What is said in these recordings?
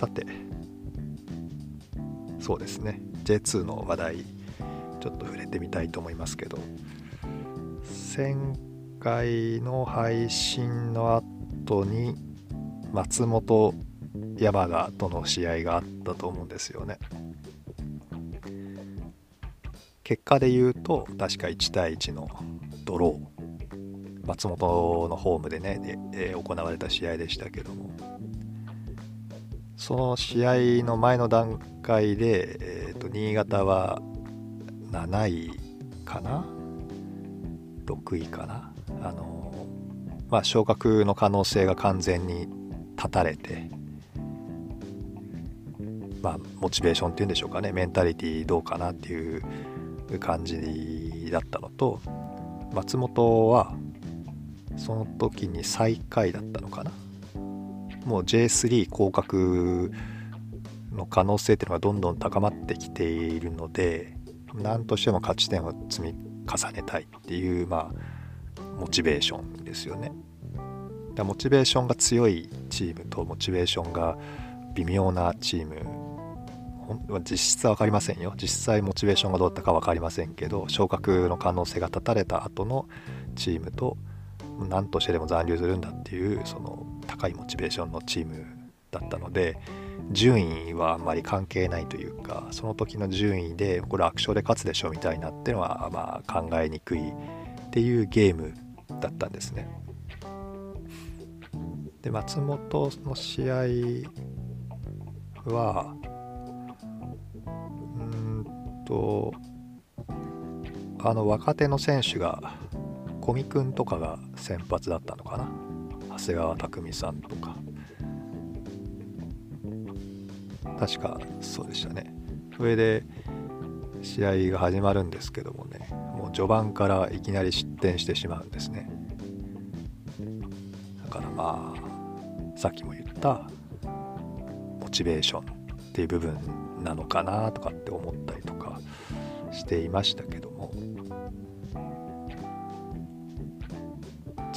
さて。そうですね。J2 の話題ちょっと触れてみたいと思いますけど。前回の配信の後に松本山賀との試合があったと思うんですよね。結果で言うと確か1対1のドロー。松本のホームでねで、えー、行われた試合でしたけども。その試合の前の段階で、えーと、新潟は7位かな？6位かな？あのまあ昇格の可能性が完全に断たれてまあモチベーションっていうんでしょうかね。メンタリティどうかなっていう感じだったのと松本はその時に最下位だったのかな？もう J3 降格の可能性っていうのがどんどん高まってきているので何としても勝ち点を積み重ねたいっていうまあモチベーションですよね。だモチベーションが強いチームとモチベーションが微妙なチーム実質は分かりませんよ実際モチベーションがどうだったか分かりませんけど昇格の可能性が断たれた後のチームと何としてでも残留するんだっていうその高いモチベーションのチームだったので順位はあんまり関係ないというかその時の順位でこれ楽勝で勝つでしょうみたいなっていうのはまあ考えにくいっていうゲームだったんですね。で松本の試合はうんとあの若手の選手が小見くんとかが先発だったのかな長谷川匠さんとか。確かそうでしたね。それで試合が始まるんですけどもね。もう序盤からいきなり失点してしまうんですね。だからまあさっきも言ったモチベーションっていう部分なのかなとかって思ったりとかしていましたけども。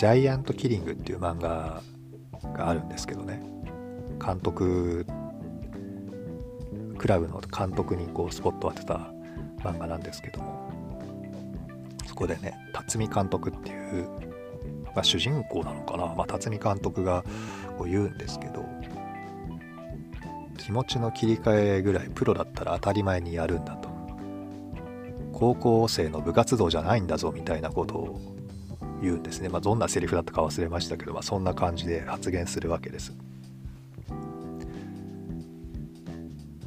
ジャイアントキリングっていう漫画があるんですけどね。監督クラブの監督にこうスポットを当てた漫画なんですけども。そこでね辰巳監督っていう、まあ、主人公なのかな、まあ、辰巳監督がこう言うんですけど気持ちの切り替えぐらいプロだったら当たり前にやるんだと。高校生の部活動じゃないんだぞみたいなことを言うんですね、まあ、どんなセリフだったか忘れましたけど、まあ、そんな感じで発言するわけです。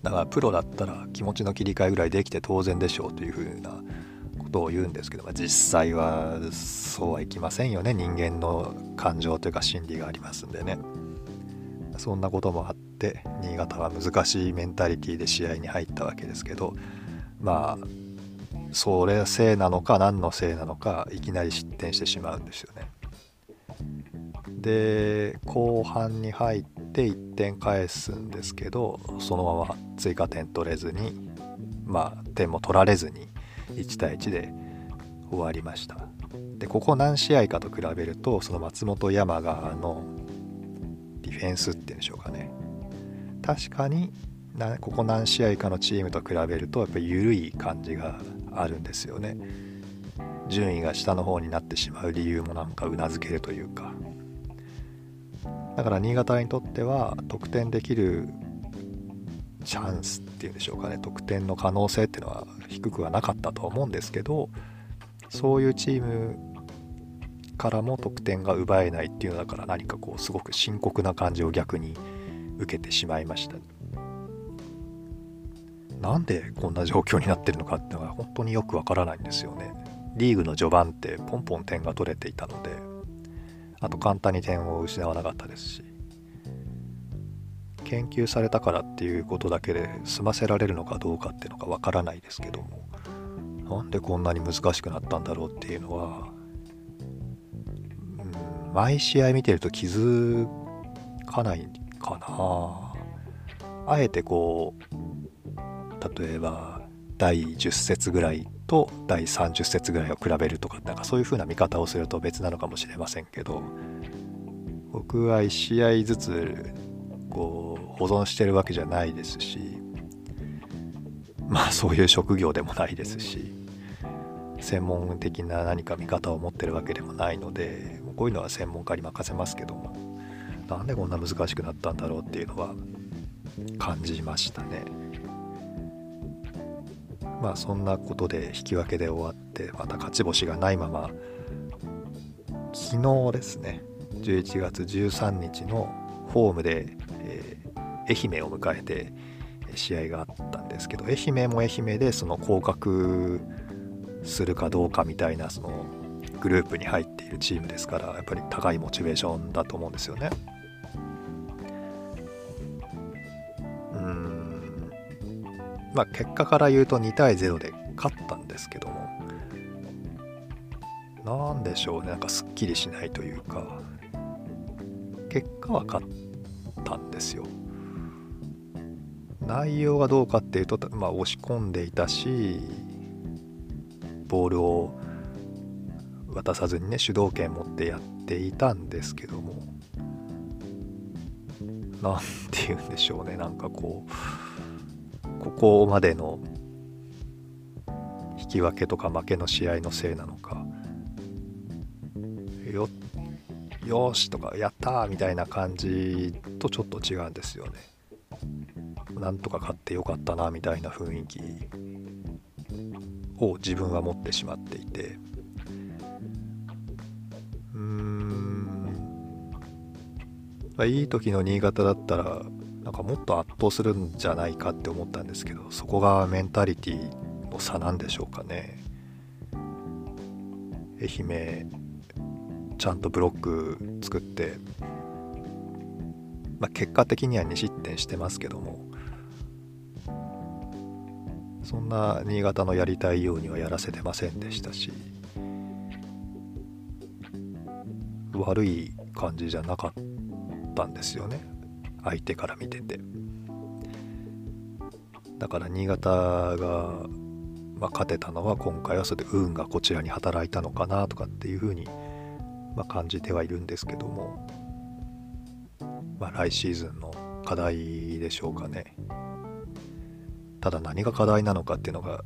だからプロだったら気持ちの切り替えぐらいできて当然でしょうというふうなことを言うんですけど、まあ、実際はそうはいきませんよね。人間の感情というか心理がありますんでね。そんなこともあって新潟は難しいメンタリティーで試合に入ったわけですけどまあそれせいなのか何のせいなのかいきなり失点してしまうんですよね。で後半に入って1点返すんですけどそのまま追加点取れずにまあ点も取られずに1対1で終わりましたでここ何試合かと比べるとその松本山川のディフェンスっていうんでしょうかね確かにここ何試合かのチームと比べるとやっぱり緩い感じがあるんですよね。順位が下の方になってしまう理由もなんかうなずけるというか。だから新潟にとっては得点できるチャンスっていうんでしょうかね。得点の可能性っていうのは低くはなかったとは思うんですけどそういうチームからも得点が奪えないっていうのだから何かこうすごく深刻な感じを逆に受けてしまいました。なんでこんな状況になってるのかっていうのが本当によくわからないんですよね。リーグの序盤ってポンポン点が取れていたのであと簡単に点を失わなかったですし研究されたからっていうことだけで済ませられるのかどうかっていうのがわからないですけどもなんでこんなに難しくなったんだろうっていうのは、うん、毎試合見てると気づかないかな。あえてこう例えば第10節ぐらいと第30節ぐらいを比べるとかなんかそういう風な見方をすると別なのかもしれませんけど僕は1試合ずつこう保存してるわけじゃないですしまあそういう職業でもないですし専門的な何か見方を持ってるわけでもないのでこういうのは専門家に任せますけどもなんでこんな難しくなったんだろうっていうのは感じましたね。まあそんなことで引き分けで終わってまた勝ち星がないまま昨日ですね11月13日のホームで、えー、愛媛を迎えて試合があったんですけど愛媛も愛媛でその降格するかどうかみたいなそのグループに入っているチームですからやっぱり高いモチベーションだと思うんですよね。まあ結果から言うと2対0で勝ったんですけども。なんでしょうね。なんかすっきりしないというか。結果は勝ったんですよ。内容がどうかっていうと、まあ、押し込んでいたしボールを渡さずにね主導権持ってやっていたんですけども。何て言うんでしょうね。なんかこうここまでの引き分けとか負けの試合のせいなのかよよしとかやったーみたいな感じとちょっと違うんですよね。なんとか勝ってよかったなみたいな雰囲気を自分は持ってしまっていてうーん、まあ、いい時の新潟だったらなんかもっと圧倒するんじゃないかって思ったんですけどそこがメンタリティの差なんでしょうかね。愛媛ちゃんとブロック作って、まあ、結果的には2失点してますけどもそんな新潟のやりたいようにはやらせてませんでしたし悪い感じじゃなかったんですよね。相手から見てて。だから新潟が、まあ、勝てたのは今回はそれで運がこちらに働いたのかなとかっていうふうにまあ、感じてはいるんですけども、まあ、来シーズンの課題でしょうかね。ただ何が課題なのかっていうのが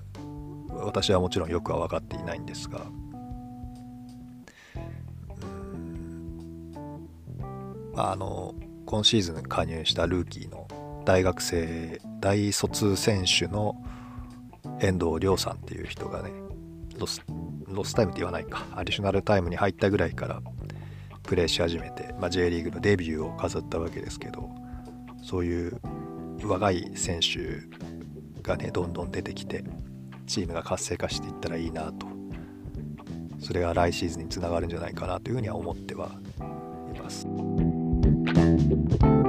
私はもちろんよくは分かっていないんですが。まああの今シーズン加入したルーキーの大学生大卒選手の遠藤亮さんっていう人がねロスロスタイムって言わないかアディショナルタイムに入ったぐらいからプレーし始めて、まあ、J リーグのデビューを飾ったわけですけどそういう若い選手がねどんどん出てきてチームが活性化していったらいいなとそれが来シーズンにつながるんじゃないかなというふうには思ってはいます。Thank you.